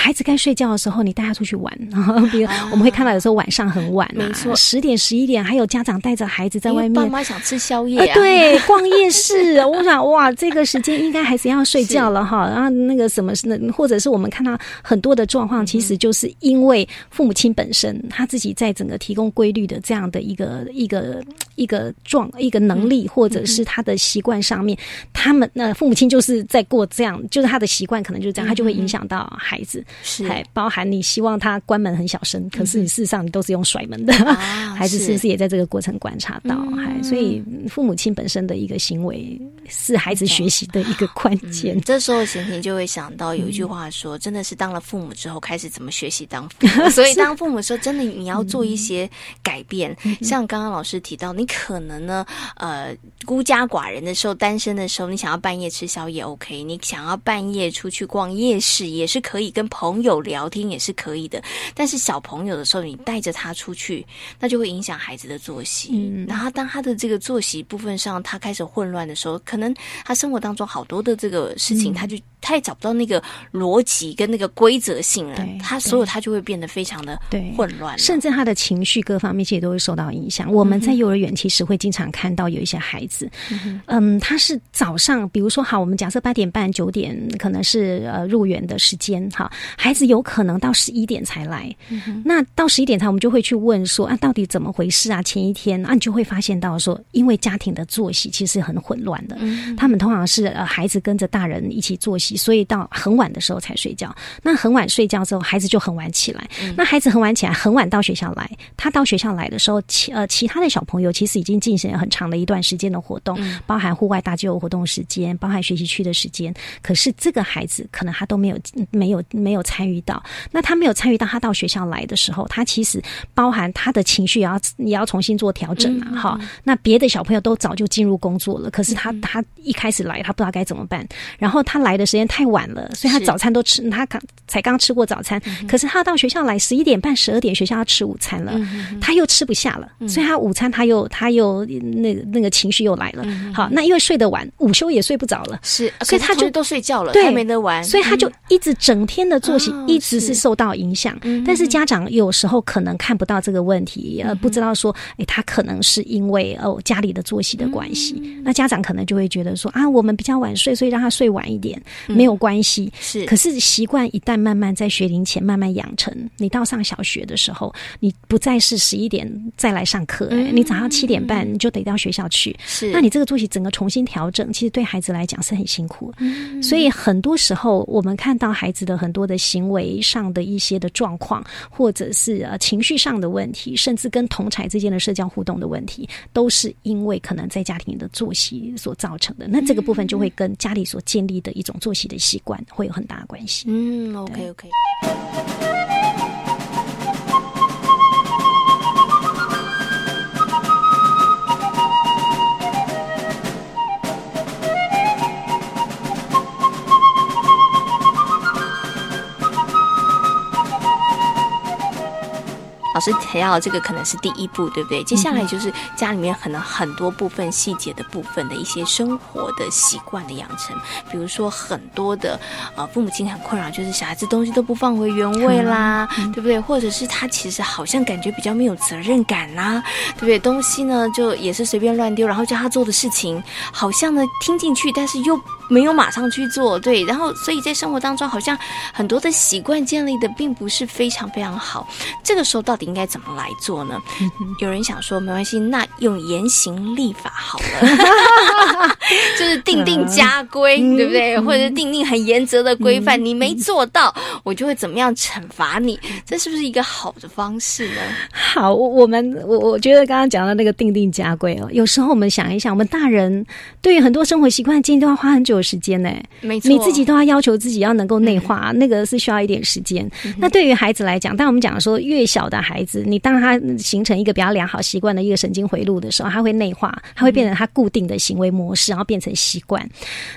孩子该睡觉的时候，你带他出去玩。比如我们会看到有时候晚上很晚，没错，十点十一点，还有家长带着孩子在外面。爸妈想吃宵夜，对，逛夜市。我想，哇，这个时间应该孩子要睡觉了哈。然后那个什么，那或者是我们看到很多的状况，其实就是因为父母亲本身他自己在整个提供规律的这样的一个一个一个状一个能力，或者是他的习惯上面，他们那父母亲就是在过这样，就是他的习惯可能就是这样，他就会影响到孩子。是，还包含你希望他关门很小声，可是你事实上你都是用甩门的，孩子是不是也在这个过程观察到？还所以父母亲本身的一个行为是孩子学习的一个关键。这时候贤婷就会想到有一句话说，真的是当了父母之后开始怎么学习当父母。所以当父母的时候，真的你要做一些改变。像刚刚老师提到，你可能呢，呃，孤家寡人的时候，单身的时候，你想要半夜吃宵夜，OK？你想要半夜出去逛夜市，也是可以跟。朋友聊天也是可以的，但是小朋友的时候，你带着他出去，那就会影响孩子的作息。嗯，然后当他的这个作息部分上，他开始混乱的时候，可能他生活当中好多的这个事情，他就。他也找不到那个逻辑跟那个规则性了，他所有他就会变得非常的混乱，甚至他的情绪各方面其实都会受到影响。我们在幼儿园其实会经常看到有一些孩子，嗯，他是早上，比如说好，我们假设八点半九点可能是呃入园的时间，哈，孩子有可能到十一点才来，那到十一点才我们就会去问说啊，到底怎么回事啊？前一天啊，你就会发现到说，因为家庭的作息其实很混乱的，他们通常是呃孩子跟着大人一起作息。所以到很晚的时候才睡觉，那很晚睡觉之后，孩子就很晚起来。那孩子很晚起来，很晚到学校来。他到学校来的时候，其呃其他的小朋友其实已经进行了很长的一段时间的活动，包含户外大肌肉活动时间，包含学习区的时间。可是这个孩子可能他都没有没有没有参与到。那他没有参与到，他到学校来的时候，他其实包含他的情绪也要也要重新做调整嘛。哈，那别的小朋友都早就进入工作了，可是他他一开始来，他不知道该怎么办。然后他来的时间。太晚了，所以他早餐都吃，他刚才刚吃过早餐。可是他到学校来十一点半、十二点，学校要吃午餐了，他又吃不下了，所以他午餐他又他又那个那个情绪又来了。好，那因为睡得晚，午休也睡不着了，是，所以他就都睡觉了，对，没得玩，所以他就一直整天的作息一直是。受到影响。但是家长有时候可能看不到这个问题，呃，不知道说，哎，他可能是因为哦家里的作息的关系，那家长可能就会觉得说啊，我们比较晚睡，所以让他睡晚一点。没有关系，是。可是习惯一旦慢慢在学龄前慢慢养成，你到上小学的时候，你不再是十一点再来上课，你早上七点半你就得到学校去。是。那你这个作息整个重新调整，其实对孩子来讲是很辛苦。嗯。所以很多时候，我们看到孩子的很多的行为上的一些的状况，或者是呃情绪上的问题，甚至跟同才之间的社交互动的问题，都是因为可能在家庭的作息所造成的。那这个部分就会跟家里所建立的一种作息的习惯会有很大的关系。嗯，OK OK。老师提到这个可能是第一步，对不对？接下来就是家里面可能很多部分细节的部分的一些生活的习惯的养成，比如说很多的呃父母亲很困扰，就是小孩子东西都不放回原位啦，对不对？或者是他其实好像感觉比较没有责任感啦，对不对？东西呢就也是随便乱丢，然后叫他做的事情好像呢听进去，但是又。没有马上去做，对，然后所以在生活当中好像很多的习惯建立的并不是非常非常好。这个时候到底应该怎么来做呢？有人想说没关系，那用严刑立法好了，就是定定家规，对不对？或者定定很严格的规范，你没做到，我就会怎么样惩罚你？这是不是一个好的方式呢？好，我们我我觉得刚刚讲的那个定定家规哦，有时候我们想一想，我们大人对于很多生活习惯建议都要花很久的时间呢。没错，你自己都要要求自己要能够内化，那个是需要一点时间。那对于孩子来讲，当我们讲说越小的孩子，你当他形成一个比较良好习惯的一个神经回路的时候，他会内化，他会变成他固定的行为模式，然后变成习惯。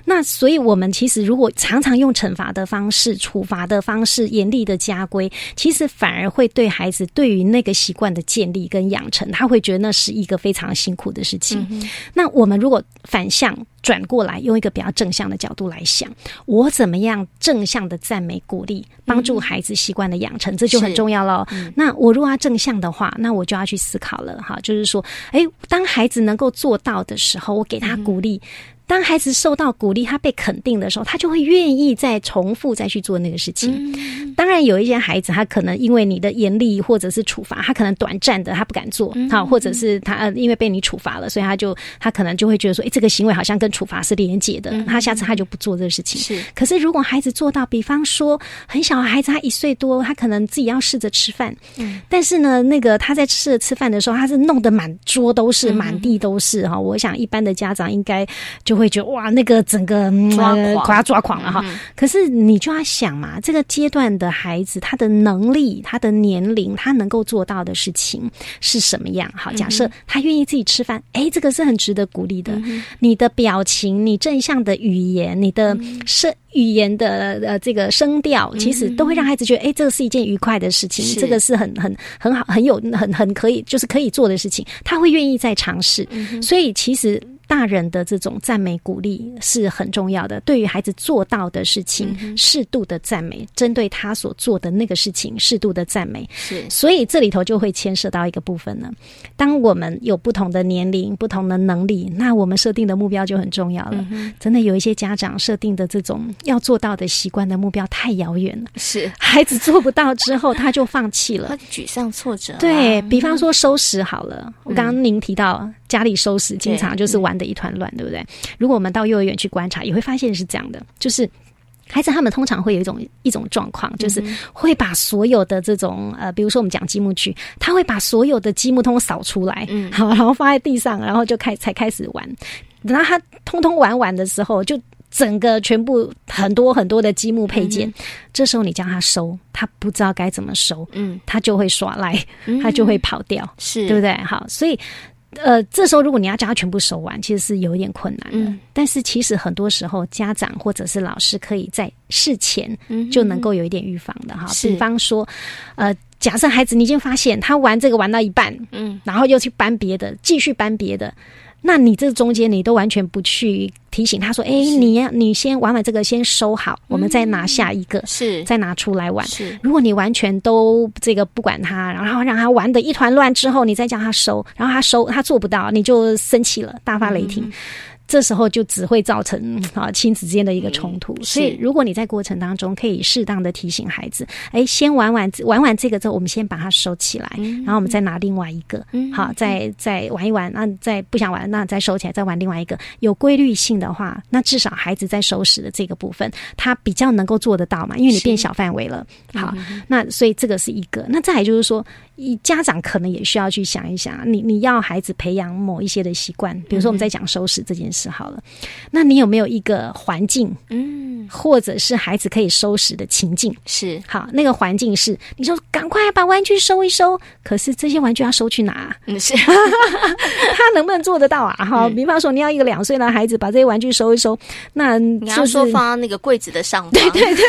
那所以我们其实如果常常用惩罚的方式、处罚的方式、严厉的家规，其实反而会对孩子对于那个习惯的建立跟养成，他会觉得那是一个非常辛苦的事情。那我们如果反向转过来，用一个比较正向的角度来想，我怎么样正向的赞美、鼓励，帮助孩子习惯的养成，这就很重要了。那我如果要正向的话，那我就要去思考了哈，就是说，哎，当孩子能够做到的时候，我给他鼓励。当孩子受到鼓励，他被肯定的时候，他就会愿意再重复再去做那个事情。当然，有一些孩子，他可能因为你的严厉或者是处罚，他可能短暂的他不敢做，好，或者是他因为被你处罚了，所以他就他可能就会觉得说，哎，这个行为好像跟处罚是连结的，他下次他就不做这个事情。是，可是如果孩子做到，比方说很小的孩子，他一岁多，他可能自己要试着吃饭，嗯，但是呢，那个他在试着吃饭的时候，他是弄得满桌都是，满地都是哈。我想一般的家长应该就会觉得哇，那个整个抓狂，抓狂了哈。可是你就要想嘛，这个阶段的孩子，他的能力、他的年龄，他能够做到的事情是什么样？好，假设他愿意自己吃饭，哎，这个是很值得鼓励的。你的表情、你正向的语言、你的声语言的呃这个声调，其实都会让孩子觉得，哎，这个是一件愉快的事情，这个是很很很好、很有很很可以，就是可以做的事情，他会愿意再尝试。所以其实。大人的这种赞美鼓励是很重要的，对于孩子做到的事情，适度的赞美，针对他所做的那个事情，适度的赞美。是，所以这里头就会牵涉到一个部分呢。当我们有不同的年龄、不同的能力，那我们设定的目标就很重要了。真的有一些家长设定的这种要做到的习惯的目标太遥远了，是孩子做不到之后他就放弃了，他沮丧挫折。对比方说收拾好了，我刚刚您提到家里收拾，经常就是玩的一团乱，对不对？如果我们到幼儿园去观察，也会发现是这样的，就是孩子他们通常会有一种一种状况，就是会把所有的这种呃，比如说我们讲积木区，他会把所有的积木通扫出来，嗯，好，然后放在地上，然后就开才开始玩。等到他通通玩完的时候，就整个全部很多很多的积木配件，这时候你叫他收，他不知道该怎么收，嗯，他就会耍赖，他就会跑掉，是对不对？好，所以。呃，这时候如果你要叫他全部收完，其实是有一点困难的。但是其实很多时候，家长或者是老师可以在事前就能够有一点预防的哈。比方说，呃，假设孩子你已经发现他玩这个玩到一半，嗯，然后又去搬别的，继续搬别的。那你这中间你都完全不去提醒他说，哎，你要你先玩完这个先收好，我们再拿下一个，是再拿出来玩。是，如果你完全都这个不管他，然后让他玩的一团乱之后，你再叫他收，然后他收他做不到，你就生气了，大发雷霆。这时候就只会造成啊亲子之间的一个冲突，所以如果你在过程当中可以适当的提醒孩子，哎，先玩完玩完这个之后，我们先把它收起来，然后我们再拿另外一个，好，再再玩一玩，那再不想玩，那再收起来，再玩另外一个。有规律性的话，那至少孩子在收拾的这个部分，他比较能够做得到嘛，因为你变小范围了。好，那所以这个是一个。那再来就是说。家长可能也需要去想一想，你你要孩子培养某一些的习惯，比如说我们在讲收拾这件事好了，那你有没有一个环境，嗯，或者是孩子可以收拾的情境？是好，那个环境是你说赶快把玩具收一收，可是这些玩具要收去哪？嗯，是 他能不能做得到啊？哈，比方说你要一个两岁的孩子把这些玩具收一收，那你要说放那个柜子的上方，对 对对，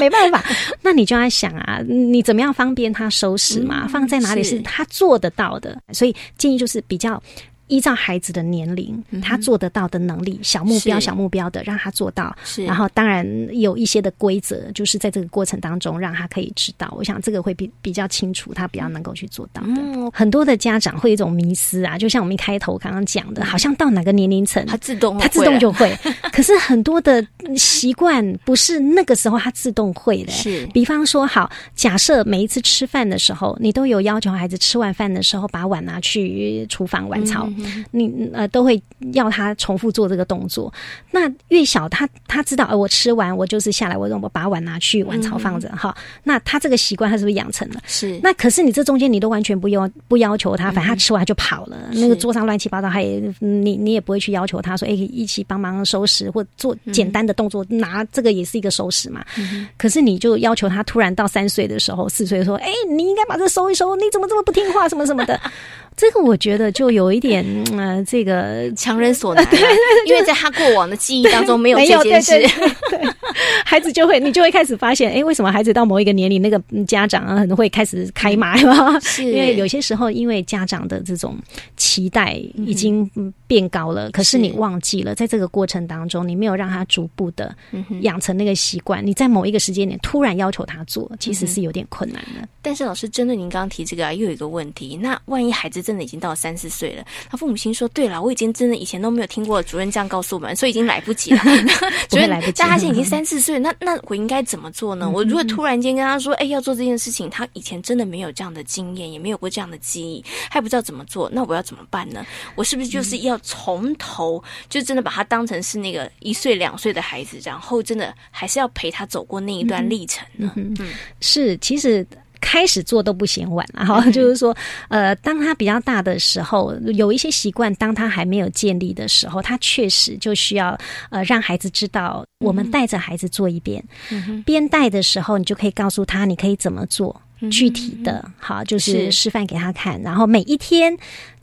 没办法，那你就要想啊，你怎么样方便他收拾嘛？放。在哪里是。他做得到的，所以建议就是比较依照孩子的年龄，他做得到的能力，小目标、小目标的让他做到。是，然后当然有一些的规则，就是在这个过程当中让他可以知道。我想这个会比比较清楚，他比较能够去做到的。很多的家长会有一种迷思啊，就像我们一开头刚刚讲的，好像到哪个年龄层，他自动他自动就会。可是很多的习惯不是那个时候他自动会的。是，比方说，好，假设每一次吃饭的时候，你都有要求孩子吃完饭的时候把碗拿去厨房碗槽。你呃都会要他重复做这个动作，那越小他他知道，呃我吃完我就是下来，我我把碗拿去碗槽放着哈。那他这个习惯他是不是养成了？是。那可是你这中间你都完全不要不要求他，反正他吃完就跑了，那个桌上乱七八糟，他也你你也不会去要求他说，哎，一起帮忙收拾或做简单的动作，拿这个也是一个收拾嘛。可是你就要求他突然到三岁的时候、四岁说，哎，你应该把这收一收，你怎么这么不听话，什么什么的。这个我觉得就有一点呃，这个强人所难，因为在他过往的记忆当中没有这件事，孩子就会你就会开始发现，哎，为什么孩子到某一个年龄，那个家长啊，可能会开始开骂，因为有些时候因为家长的这种期待已经变高了，可是你忘记了，在这个过程当中，你没有让他逐步的养成那个习惯，你在某一个时间点突然要求他做，其实是有点困难的。但是老师针对您刚刚提这个啊，又有一个问题，那万一孩子真的已经到三四岁了，他父母亲说：“对了，我已经真的以前都没有听过主任这样告诉我们，所以已经来不及了。主任来不及，但他现在已经三四岁，那那我应该怎么做呢？我如果突然间跟他说：‘哎，要做这件事情’，他以前真的没有这样的经验，也没有过这样的记忆，还不知道怎么做，那我要怎么办呢？我是不是就是要从头就真的把他当成是那个一岁两岁的孩子，然后真的还是要陪他走过那一段历程呢？嗯，是，其实。开始做都不嫌晚了哈，就是说，呃，当他比较大的时候，有一些习惯，当他还没有建立的时候，他确实就需要呃让孩子知道，我们带着孩子做一遍，边带的时候，你就可以告诉他你可以怎么做，具体的，好，就是示范给他看，然后每一天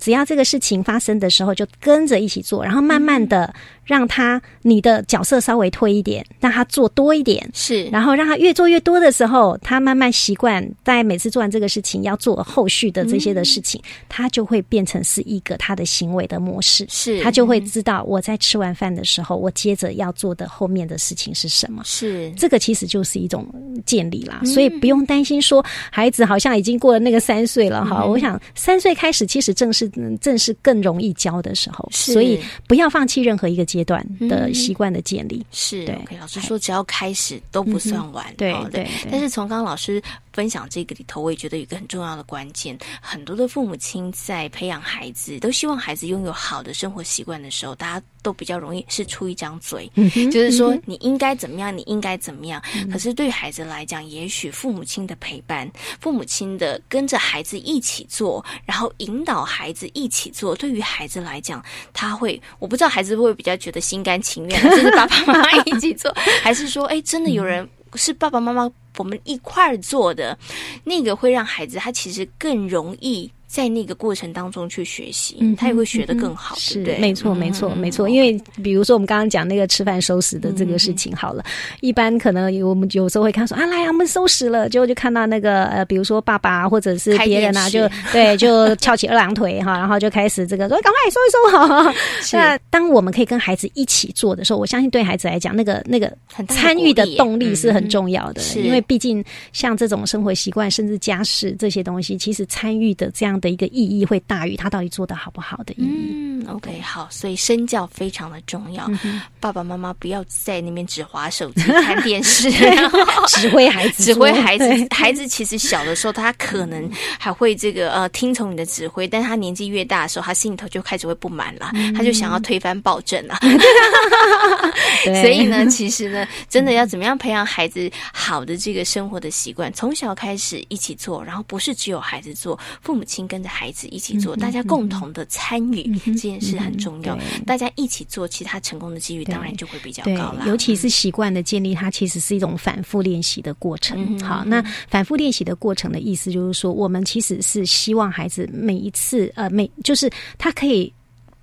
只要这个事情发生的时候，就跟着一起做，然后慢慢的。让他你的角色稍微推一点，让他做多一点，是，然后让他越做越多的时候，他慢慢习惯，在每次做完这个事情要做后续的这些的事情，他就会变成是一个他的行为的模式，是。他就会知道我在吃完饭的时候，我接着要做的后面的事情是什么，是。这个其实就是一种建立啦，所以不用担心说孩子好像已经过了那个三岁了哈，我想三岁开始其实正是正是更容易教的时候，所以不要放弃任何一个。阶段的习惯的建立是对。老师说，只要开始都不算晚。对对。但是从刚刚老师分享这个里头，我也觉得有一个很重要的关键：很多的父母亲在培养孩子，都希望孩子拥有好的生活习惯的时候，大家都比较容易是出一张嘴，就是说你应该怎么样，你应该怎么样。可是对孩子来讲，也许父母亲的陪伴，父母亲的跟着孩子一起做，然后引导孩子一起做，对于孩子来讲，他会我不知道孩子会不会比较。觉得心甘情愿，就是爸爸妈妈一起做，还是说，哎，真的有人是爸爸妈妈我们一块儿做的，那个会让孩子他其实更容易。在那个过程当中去学习，嗯他也会学得更好，是对，没错，没错，没错。因为比如说我们刚刚讲那个吃饭收拾的这个事情，好了，一般可能我们有时候会看说啊，来，我们收拾了，结果就看到那个呃，比如说爸爸或者是别人啊，就对，就翘起二郎腿哈，然后就开始这个说 赶快收一收好。那当我们可以跟孩子一起做的时候，我相信对孩子来讲，那个那个参与的动力是很重要的，因为毕竟像这种生活习惯甚至家事这些东西，其实参与的这样。的一个意义会大于他到底做的好不好的意义。嗯，OK，好，所以身教非常的重要。爸爸妈妈不要在那边只划手机、看电视，指挥孩子，指挥孩子。孩子其实小的时候，他可能还会这个呃听从你的指挥，但他年纪越大的时候，他心里头就开始会不满了，他就想要推翻暴政 了。所以呢，其实呢，真的要怎么样培养孩子好的这个生活的习惯，从小开始一起做，然后不是只有孩子做，父母亲。跟着孩子一起做，大家共同的参与这件事很重要。大家一起做，其他成功的几率当然就会比较高了。尤其是习惯的建立，它其实是一种反复练习的过程。好，那反复练习的过程的意思就是说，我们其实是希望孩子每一次呃每就是他可以。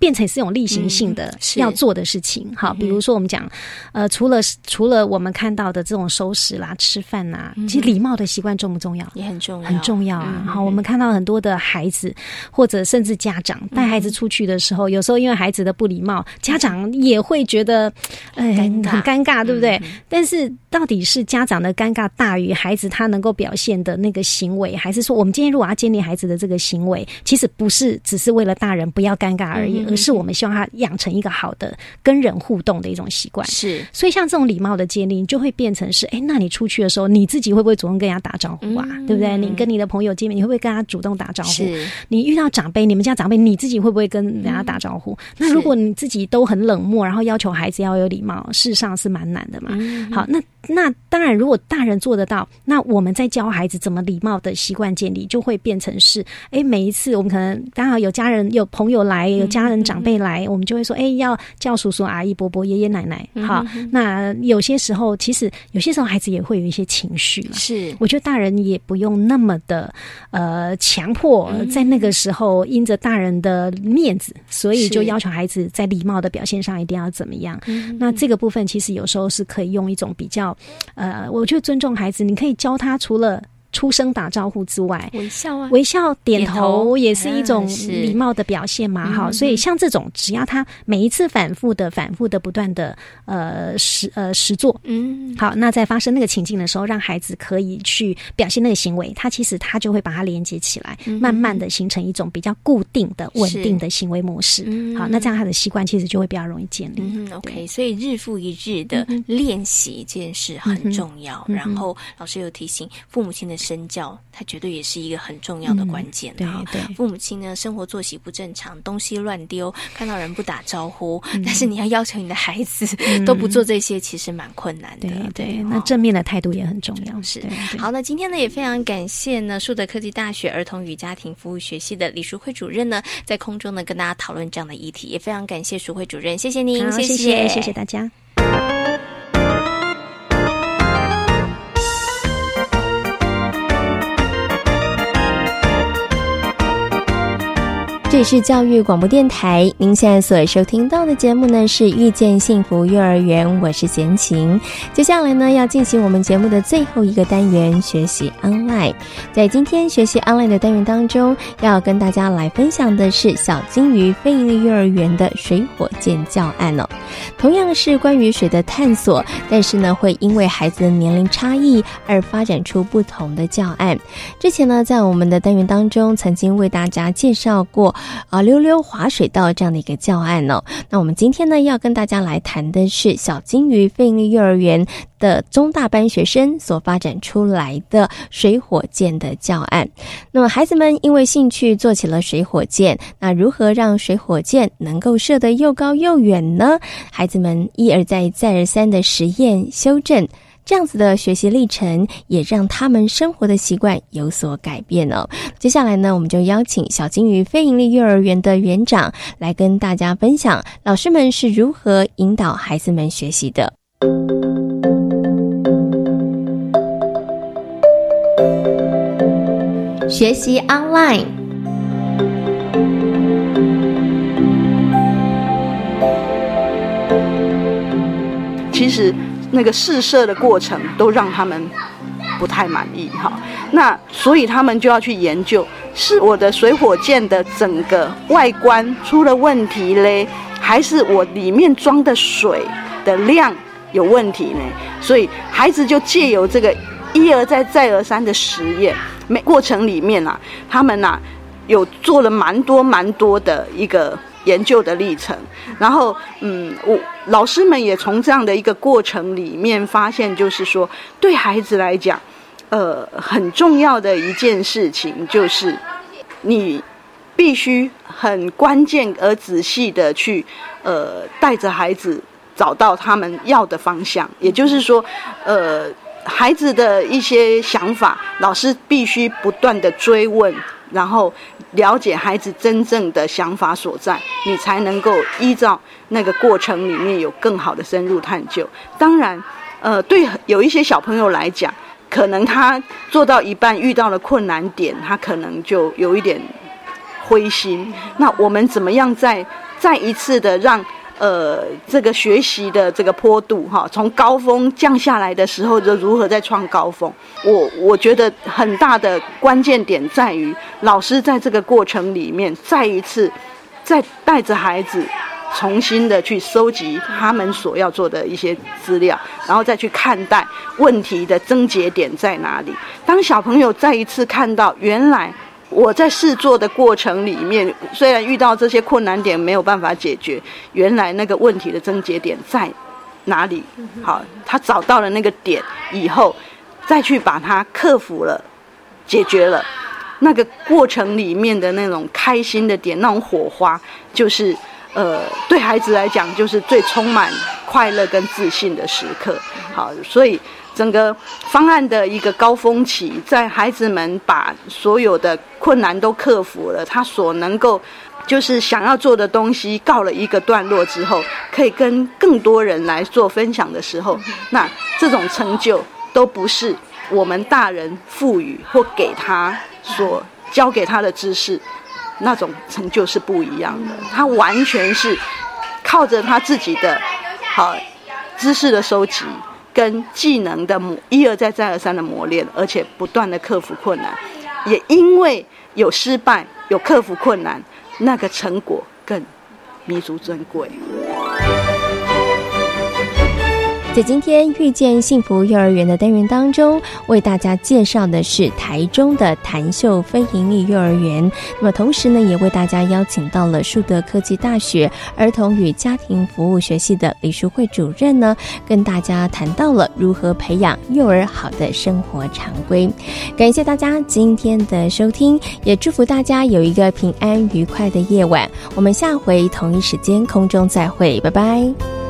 变成是一种例行性的要做的事情。好，比如说我们讲，呃，除了除了我们看到的这种收拾啦、吃饭呐，其实礼貌的习惯重不重要？也很重要，很重要啊。好，我们看到很多的孩子或者甚至家长带孩子出去的时候，有时候因为孩子的不礼貌，家长也会觉得，哎，很尴尬，对不对？但是到底是家长的尴尬大于孩子他能够表现的那个行为，还是说我们今天如果要建立孩子的这个行为，其实不是只是为了大人不要尴尬而已，而是我们希望他养成一个好的跟人互动的一种习惯。是，所以像这种礼貌的建立，就会变成是，哎，那你出去的时候，你自己会不会主动跟人家打招呼啊？对不对？你跟你的朋友见面，你会不会跟他主动打招呼？你遇到长辈，你们家长辈，你自己会不会跟人家打招呼？那如果你自己都很冷漠，然后要求孩子要有礼貌，事实上是蛮难的嘛。好，那那当然，如果大人做得到，那我们在教孩子怎么礼貌的习惯建立，就会变成是，哎，每一次我们可能刚好有家人、有朋友来，有家人长辈来，我们就会说，哎，要叫叔叔、阿姨、伯伯、爷爷奶奶。好，那有些时候，其实有些时候孩子也会有一些情绪嘛。是，我觉得大人也不用那么的呃强迫，在那个时候因着大人的面子，所以就要求孩子在礼貌的表现上一定要怎么样。那这个部分其实有时候是可以用一种比较呃，我觉得尊重孩子，你可以教他除了。出声打招呼之外，微笑啊，微笑点头也是一种礼貌的表现嘛。哈，所以像这种，只要他每一次反复的、反复的、不断的呃实呃实做，嗯，好，那在发生那个情境的时候，让孩子可以去表现那个行为，他其实他就会把它连接起来，慢慢的形成一种比较固定的、稳定的行为模式。好，那这样他的习惯其实就会比较容易建立。嗯，OK，所以日复一日的练习这件事很重要。然后老师又提醒父母亲的。身教，它绝对也是一个很重要的关键。对对，父母亲呢，生活作息不正常，东西乱丢，看到人不打招呼，但是你要要求你的孩子都不做这些，其实蛮困难的。对对，那正面的态度也很重要。是好，那今天呢，也非常感谢呢，树德科技大学儿童与家庭服务学系的李淑慧主任呢，在空中呢跟大家讨论这样的议题，也非常感谢淑慧主任，谢谢您，谢谢，谢谢大家。这里是教育广播电台，您现在所收听到的节目呢是《遇见幸福幼儿园》，我是贤琴。接下来呢要进行我们节目的最后一个单元——学习 online。在今天学习 online 的单元当中，要跟大家来分享的是小金鱼非营利幼儿园的水火箭教案哦。同样是关于水的探索，但是呢会因为孩子的年龄差异而发展出不同的教案。之前呢在我们的单元当中曾经为大家介绍过。啊，溜溜滑水道这样的一个教案呢，那我们今天呢要跟大家来谈的是小金鱼费力幼儿园的中大班学生所发展出来的水火箭的教案。那么孩子们因为兴趣做起了水火箭，那如何让水火箭能够射得又高又远呢？孩子们一而再再而三的实验修正。这样子的学习历程，也让他们生活的习惯有所改变哦。接下来呢，我们就邀请小金鱼非营利幼儿园的园长来跟大家分享，老师们是如何引导孩子们学习的。学习 online，其实。那个试射的过程都让他们不太满意哈，那所以他们就要去研究，是我的水火箭的整个外观出了问题嘞，还是我里面装的水的量有问题呢？所以孩子就借由这个一而再再而三的实验，每过程里面啊，他们呐有做了蛮多蛮多的一个。研究的历程，然后，嗯，我老师们也从这样的一个过程里面发现，就是说，对孩子来讲，呃，很重要的一件事情就是，你必须很关键而仔细的去，呃，带着孩子找到他们要的方向。也就是说，呃，孩子的一些想法，老师必须不断的追问。然后了解孩子真正的想法所在，你才能够依照那个过程里面有更好的深入探究。当然，呃，对有一些小朋友来讲，可能他做到一半遇到了困难点，他可能就有一点灰心。那我们怎么样再再一次的让呃这个学习的这个坡度哈，从高峰降下来的时候，就如何再创高峰？我我觉得很大的关键点在于老师在这个过程里面再一次再带着孩子。重新的去收集他们所要做的一些资料，然后再去看待问题的症结点在哪里。当小朋友再一次看到，原来我在试做的过程里面，虽然遇到这些困难点没有办法解决，原来那个问题的症结点在哪里？好，他找到了那个点以后，再去把它克服了，解决了，那个过程里面的那种开心的点，那种火花，就是。呃，对孩子来讲，就是最充满快乐跟自信的时刻。好，所以整个方案的一个高峰期，在孩子们把所有的困难都克服了，他所能够就是想要做的东西告了一个段落之后，可以跟更多人来做分享的时候，那这种成就都不是我们大人赋予或给他所教给他的知识。那种成就是不一样的，他完全是靠着他自己的好知识的收集跟技能的磨一而再再而三的磨练，而且不断的克服困难，也因为有失败有克服困难，那个成果更弥足珍贵。在今天遇见幸福幼儿园的单元当中，为大家介绍的是台中的谭秀非营利幼儿园。那么同时呢，也为大家邀请到了树德科技大学儿童与家庭服务学系的李淑慧主任呢，跟大家谈到了如何培养幼儿好的生活常规。感谢大家今天的收听，也祝福大家有一个平安愉快的夜晚。我们下回同一时间空中再会，拜拜。